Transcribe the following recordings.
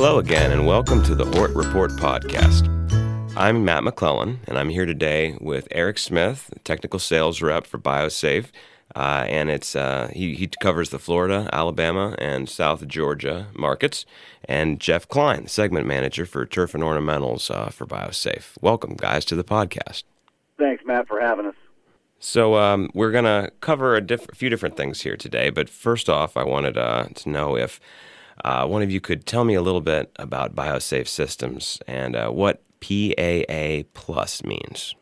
Hello again, and welcome to the Hort Report podcast. I'm Matt McClellan, and I'm here today with Eric Smith, technical sales rep for BioSafe. Uh, and it's uh, he, he covers the Florida, Alabama, and South Georgia markets. And Jeff Kline, segment manager for turf and ornamentals uh, for BioSafe. Welcome, guys, to the podcast. Thanks, Matt, for having us. So um, we're gonna cover a diff- few different things here today. But first off, I wanted uh, to know if uh, one of you could tell me a little bit about BioSafe Systems and uh, what PAA Plus means.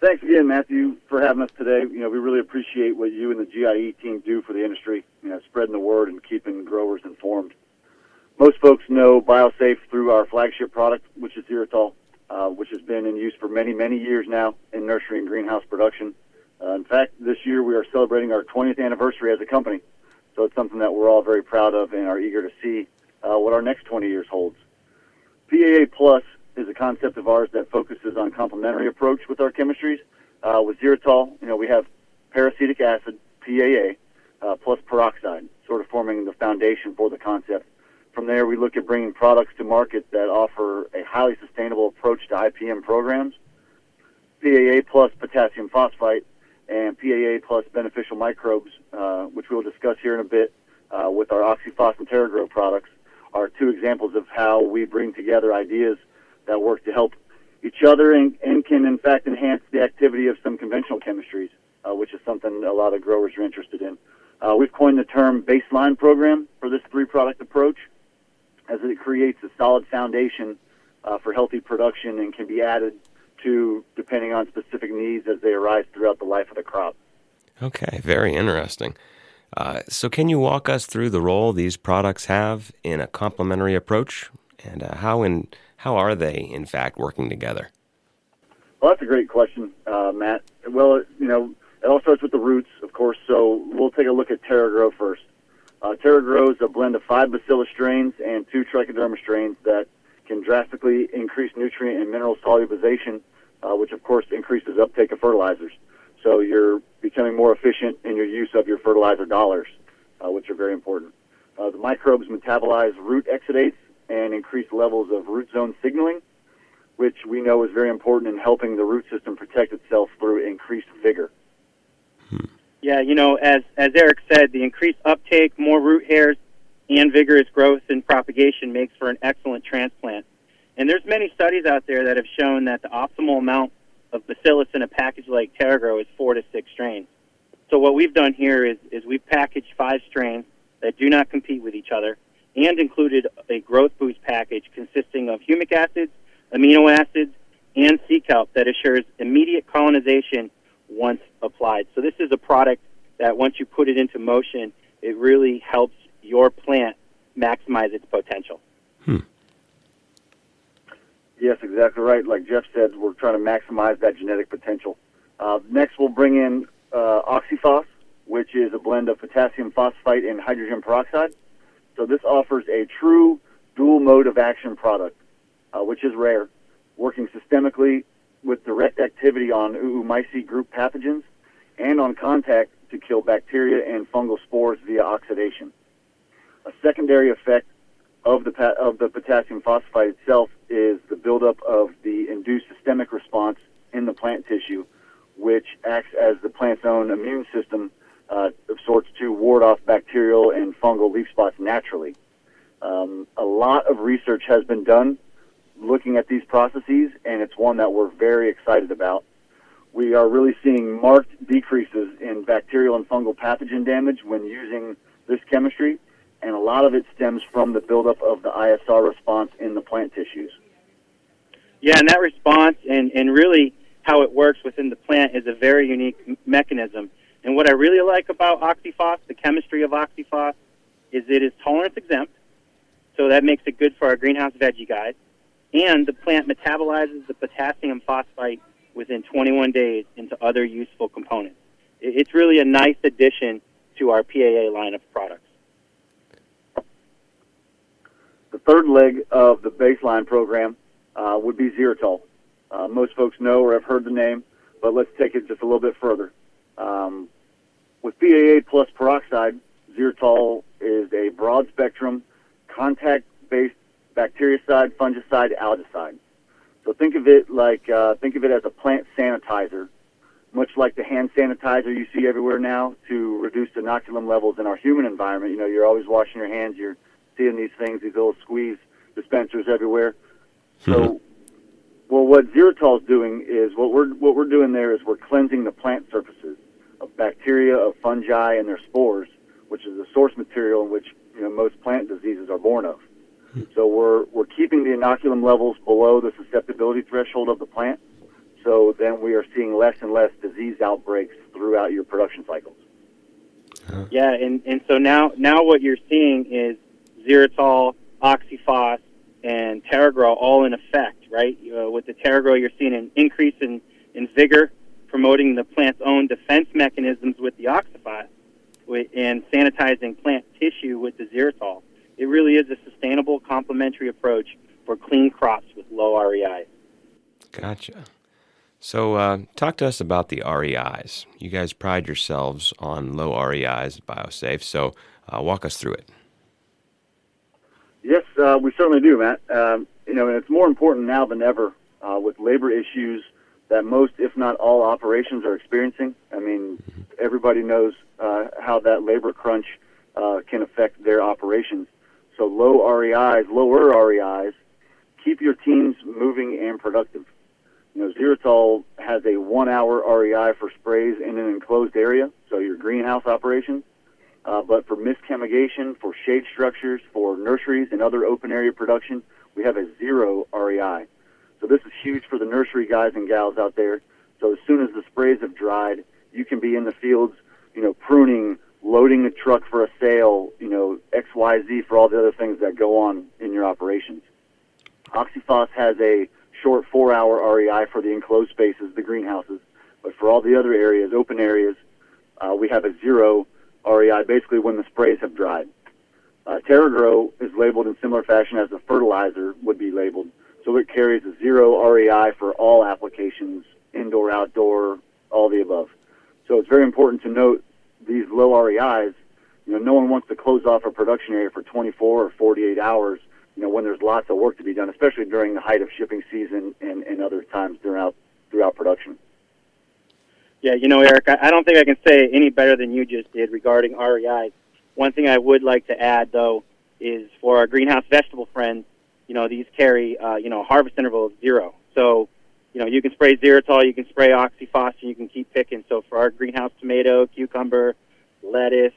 Thanks again, Matthew, for having us today. You know, we really appreciate what you and the GIE team do for the industry, you know, spreading the word and keeping growers informed. Most folks know BioSafe through our flagship product, which is ZeroTol, uh, which has been in use for many, many years now in nursery and greenhouse production. Uh, in fact, this year we are celebrating our 20th anniversary as a company. So it's something that we're all very proud of and are eager to see uh, what our next 20 years holds. PAA Plus is a concept of ours that focuses on complementary approach with our chemistries. Uh, with ZeroTol, you know, we have peracetic acid, PAA, uh, plus peroxide, sort of forming the foundation for the concept. From there, we look at bringing products to market that offer a highly sustainable approach to IPM programs. PAA plus potassium phosphite and PAA plus beneficial microbes, uh, which we'll discuss here in a bit uh, with our OxiPhos and TerraGrow products, are two examples of how we bring together ideas that work to help each other and, and can, in fact, enhance the activity of some conventional chemistries, uh, which is something a lot of growers are interested in. Uh, we've coined the term baseline program for this three product approach as it creates a solid foundation uh, for healthy production and can be added to depending on specific needs as they arise throughout the life of the crop. Okay, very interesting. Uh, so, can you walk us through the role these products have in a complementary approach, and uh, how in how are they in fact working together? Well, that's a great question, uh, Matt. Well, you know, it all starts with the roots, of course. So we'll take a look at TerraGrow first. Uh, TerraGrow is a blend of five Bacillus strains and two Trichoderma strains that can drastically increase nutrient and mineral solubilization uh, which of course increases uptake of fertilizers. So you're becoming more efficient in your use of your fertilizer dollars, uh, which are very important. Uh, the microbes metabolize root exudates and increase levels of root zone signaling, which we know is very important in helping the root system protect itself through increased vigor. Yeah, you know, as as Eric said, the increased uptake, more root hairs, and vigorous growth and propagation makes for an excellent transplant. And there's many studies out there that have shown that the optimal amount of bacillus in a package like TerraGrow is four to six strains. So what we've done here is, is we've packaged five strains that do not compete with each other and included a growth boost package consisting of humic acids, amino acids, and sea kelp that assures immediate colonization once applied. So this is a product that once you put it into motion, it really helps your plant maximize its potential. Yes, exactly right. Like Jeff said, we're trying to maximize that genetic potential. Uh, next, we'll bring in uh, OxiPhos, which is a blend of potassium phosphite and hydrogen peroxide. So this offers a true dual mode of action product, uh, which is rare, working systemically with direct activity on Oomycete group pathogens and on contact to kill bacteria and fungal spores via oxidation. A secondary effect of the of the potassium phosphite itself is the buildup of the induced systemic response in the plant tissue, which acts as the plant's own immune system uh, of sorts to ward off bacterial and fungal leaf spots naturally. Um, a lot of research has been done looking at these processes, and it's one that we're very excited about. We are really seeing marked decreases in bacterial and fungal pathogen damage when using this chemistry and a lot of it stems from the buildup of the ISR response in the plant tissues. Yeah, and that response and, and really how it works within the plant is a very unique mechanism. And what I really like about OxiPhos, the chemistry of OxiPhos, is it is tolerance exempt, so that makes it good for our greenhouse veggie guys. And the plant metabolizes the potassium phosphate within 21 days into other useful components. It's really a nice addition to our PAA line of products. The third leg of the baseline program uh, would be ZeroTol. Uh, most folks know or have heard the name, but let's take it just a little bit further. Um, with PAA plus peroxide, ZeroTol is a broad spectrum, contact based bactericide, fungicide, algicide. So think of it like uh, think of it as a plant sanitizer, much like the hand sanitizer you see everywhere now to reduce inoculum levels in our human environment. You know, you're always washing your hands. You're seeing these things, these little squeeze dispensers everywhere. So, mm-hmm. well, what ZeroTol is doing is what we're what we're doing there is we're cleansing the plant surfaces of bacteria, of fungi, and their spores, which is the source material in which you know most plant diseases are born of. So we're we're keeping the inoculum levels below the susceptibility threshold of the plant. So then we are seeing less and less disease outbreaks throughout your production cycles. Yeah, and, and so now now what you're seeing is ZeroTol, OxiPhos, and TerraGrow all in effect, right? Uh, with the TerraGrow, you're seeing an increase in, in vigor, promoting the plant's own defense mechanisms with the OxiPhos, and sanitizing plant tissue with the ZeroTol. It really is a sustainable complementary approach for clean crops with low REI. Gotcha. So, uh, talk to us about the REIs. You guys pride yourselves on low REIs at BioSafe, so uh, walk us through it. Yes, uh, we certainly do, Matt. Um, you know, and it's more important now than ever uh, with labor issues that most, if not all, operations are experiencing. I mean, mm-hmm. everybody knows uh, how that labor crunch uh, can affect their operations. So low REIs, lower REIs, keep your teams moving and productive. You know, ZeroTol has a one-hour REI for sprays in an enclosed area, so your greenhouse operation. Uh, but for mist chemigation, for shade structures, for nurseries and other open area production, we have a zero REI. So this is huge for the nursery guys and gals out there. So as soon as the sprays have dried, you can be in the fields, you know, pruning, loading a truck for a sale, you know, XYZ for all the other things that go on in your operations. OxiPhos has a short four hour REI for the enclosed spaces, the greenhouses, but for all the other areas, open areas, uh, we have a zero REI basically when the sprays have dried. Uh, TerraGrow is labeled in similar fashion as the fertilizer would be labeled, so it carries a zero REI for all applications, indoor, outdoor, all the above. So it's very important to note these low REIs, you know, no one wants to close off a production area for 24 or 48 hours, you know, when there's lots of work to be done, especially during the height of shipping season and, and other times throughout throughout production. Yeah, you know, Eric, I, don't think I can say any better than you just did regarding REIs. One thing I would like to add, though, is for our greenhouse vegetable friends, you know, these carry, uh, you know, a harvest interval of zero. So you know, you can spray ZeroTol, you can spray OxiPhos, and you can keep picking. So for our greenhouse tomato, cucumber, lettuce,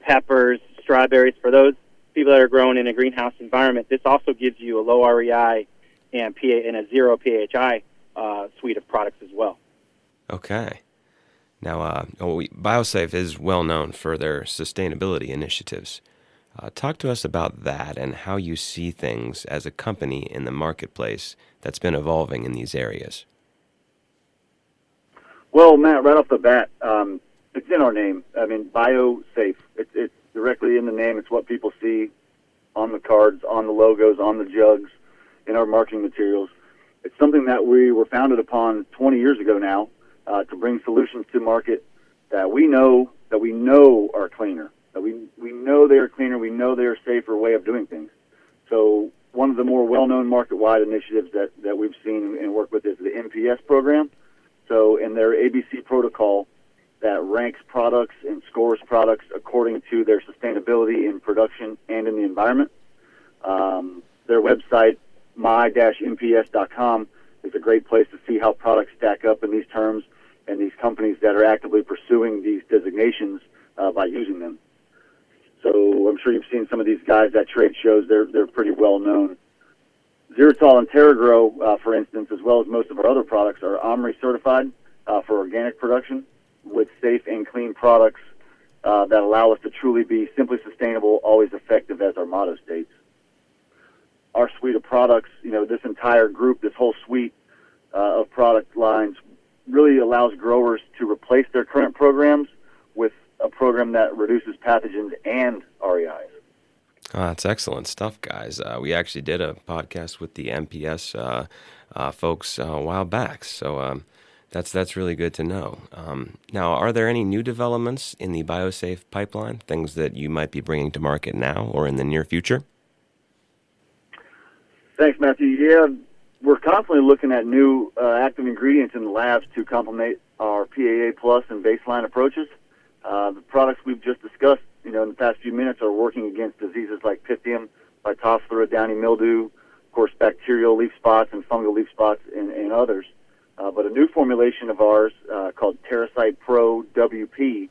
peppers, strawberries, for those people that are grown in a greenhouse environment, this also gives you a low REI and, PA, and a zero PHI uh, suite of products as well. Okay. Now, uh, BioSafe is well known for their sustainability initiatives. Uh, talk to us about that and how you see things as a company in the marketplace that's been evolving in these areas. Well, Matt, right off the bat, um, it's in our name. I mean, BioSafe. It's directly in the name. It's what people see on the cards, on the logos, on the jugs, in our marketing materials. It's something that we were founded upon 20 years ago now uh, to bring solutions to market that we know that we know are cleaner that we we know they are cleaner, we know they are safer way of doing things. So one of the more well-known market-wide initiatives that, that we've seen and work with is the MPS program. So in their ABC protocol that ranks products and scores products according to their sustainability in production and in the environment. Um, their website, my-mps.com, is a great place to see how products stack up in these terms and these companies that are actively pursuing these designations uh, by using them. So I'm sure you've seen some of these guys at trade shows. They're they're pretty well known. ZeroTol and TerraGrow, uh, for instance, as well as most of our other products, are OMRI certified uh, for organic production with safe and clean products uh, that allow us to truly be simply sustainable, always effective, as our motto states. Our suite of products, you know, this entire group, this whole suite uh, of product lines, really allows growers to replace their current programs with a program that reduces pathogens and REIs. Oh, that's excellent stuff, guys. Uh, we actually did a podcast with the MPS uh, uh, folks uh, a while back, so um, that's that's really good to know. Um, now, are there any new developments in the BioSafe pipeline? Things that you might be bringing to market now or in the near future? Thanks, Matthew. Yeah, we're constantly looking at new uh, active ingredients in the labs to complement our PAA plus and baseline approaches. Uh, the products we've just discussed, you know, in the past few minutes, are working against diseases like Pythium, Phytophthora, downy mildew, of course, bacterial leaf spots and fungal leaf spots, and, and others. Uh, but a new formulation of ours uh, called TerraCyte Pro WP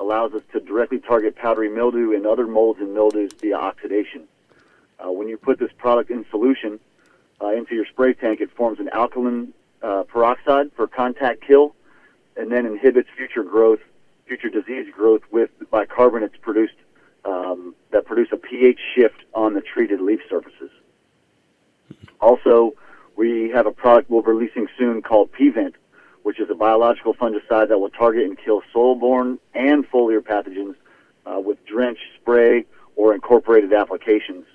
allows us to directly target powdery mildew and other molds and mildews via oxidation. Uh, when you put this product in solution uh, into your spray tank, it forms an alkaline uh, peroxide for contact kill, and then inhibits future growth, future disease growth with bicarbonates produced um, that produce a pH shift on the treated leaf surfaces. Also, we have a product we'll be releasing soon called Pvent, which is a biological fungicide that will target and kill soil-borne and foliar pathogens uh, with drench, spray, or incorporated applications.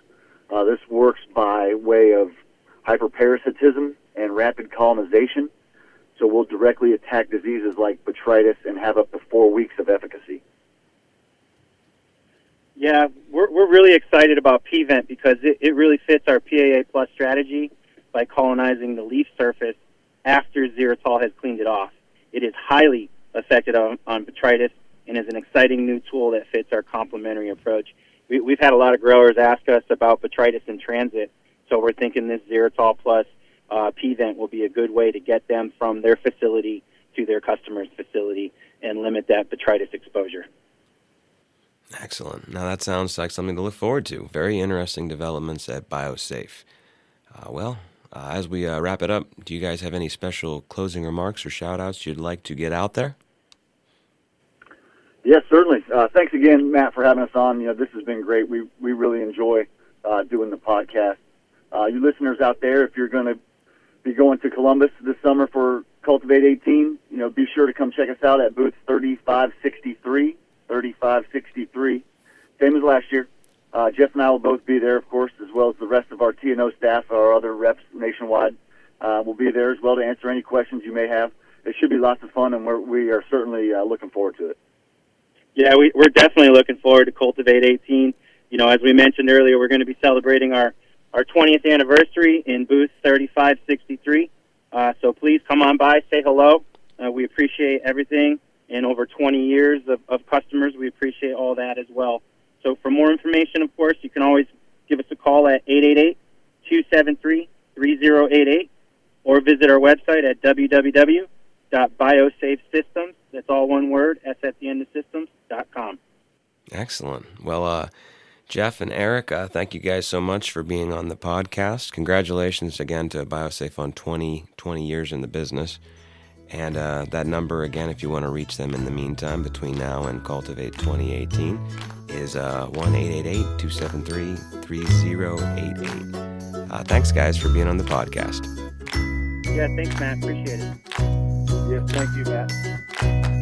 Uh, this works by way of hyperparasitism and rapid colonization, so we'll directly attack diseases like botrytis and have up to four weeks of efficacy. Yeah, we're, we're really excited about Pvent because it, it really fits our PAA plus strategy by colonizing the leaf surface after ZeroTol has cleaned it off. It is highly effective on, on botrytis and is an exciting new tool that fits our complementary approach. We, we've had a lot of growers ask us about botrytis in transit, so we're thinking this ZeroTol plus uh, Pvent will be a good way to get them from their facility to their customer's facility and limit that botrytis exposure. Excellent. Now that sounds like something to look forward to. Very interesting developments at BioSafe. Uh, well, uh, as we uh, wrap it up, do you guys have any special closing remarks or shout outs you'd like to get out there? Yes, certainly. Uh, thanks again, Matt, for having us on. You know, this has been great. We we really enjoy uh, doing the podcast. Uh, you listeners out there, if you're going to be going to Columbus this summer for Cultivate 18, you know, be sure to come check us out at booth 3563, 3563, same as last year. Uh, Jeff and I will both be there, of course, as well as the rest of our TNO staff, our other reps nationwide. Uh, will be there as well to answer any questions you may have. It should be lots of fun, and we're, we are certainly uh, looking forward to it. Yeah, we, we're definitely looking forward to Cultivate 18. You know, as we mentioned earlier, we're going to be celebrating our, our 20th anniversary in booth 3563. Uh, so please come on by, say hello. Uh, we appreciate everything. In over 20 years of, of customers, we appreciate all that as well. So for more information, of course, you can always give us a call at 888-273-3088 or visit our website at www.biosafesystems, that's all one word, S at the end of systems.com. Excellent. Well, uh, Jeff and Eric, uh, thank you guys so much for being on the podcast. Congratulations again to BioSafe on 20, 20 years in the business. And uh, that number, again, if you want to reach them in the meantime between now and Cultivate 2018, is uh, 1 273 3088. Uh, thanks, guys, for being on the podcast. Yeah, thanks, Matt. Appreciate it. Yeah, thank you, Matt.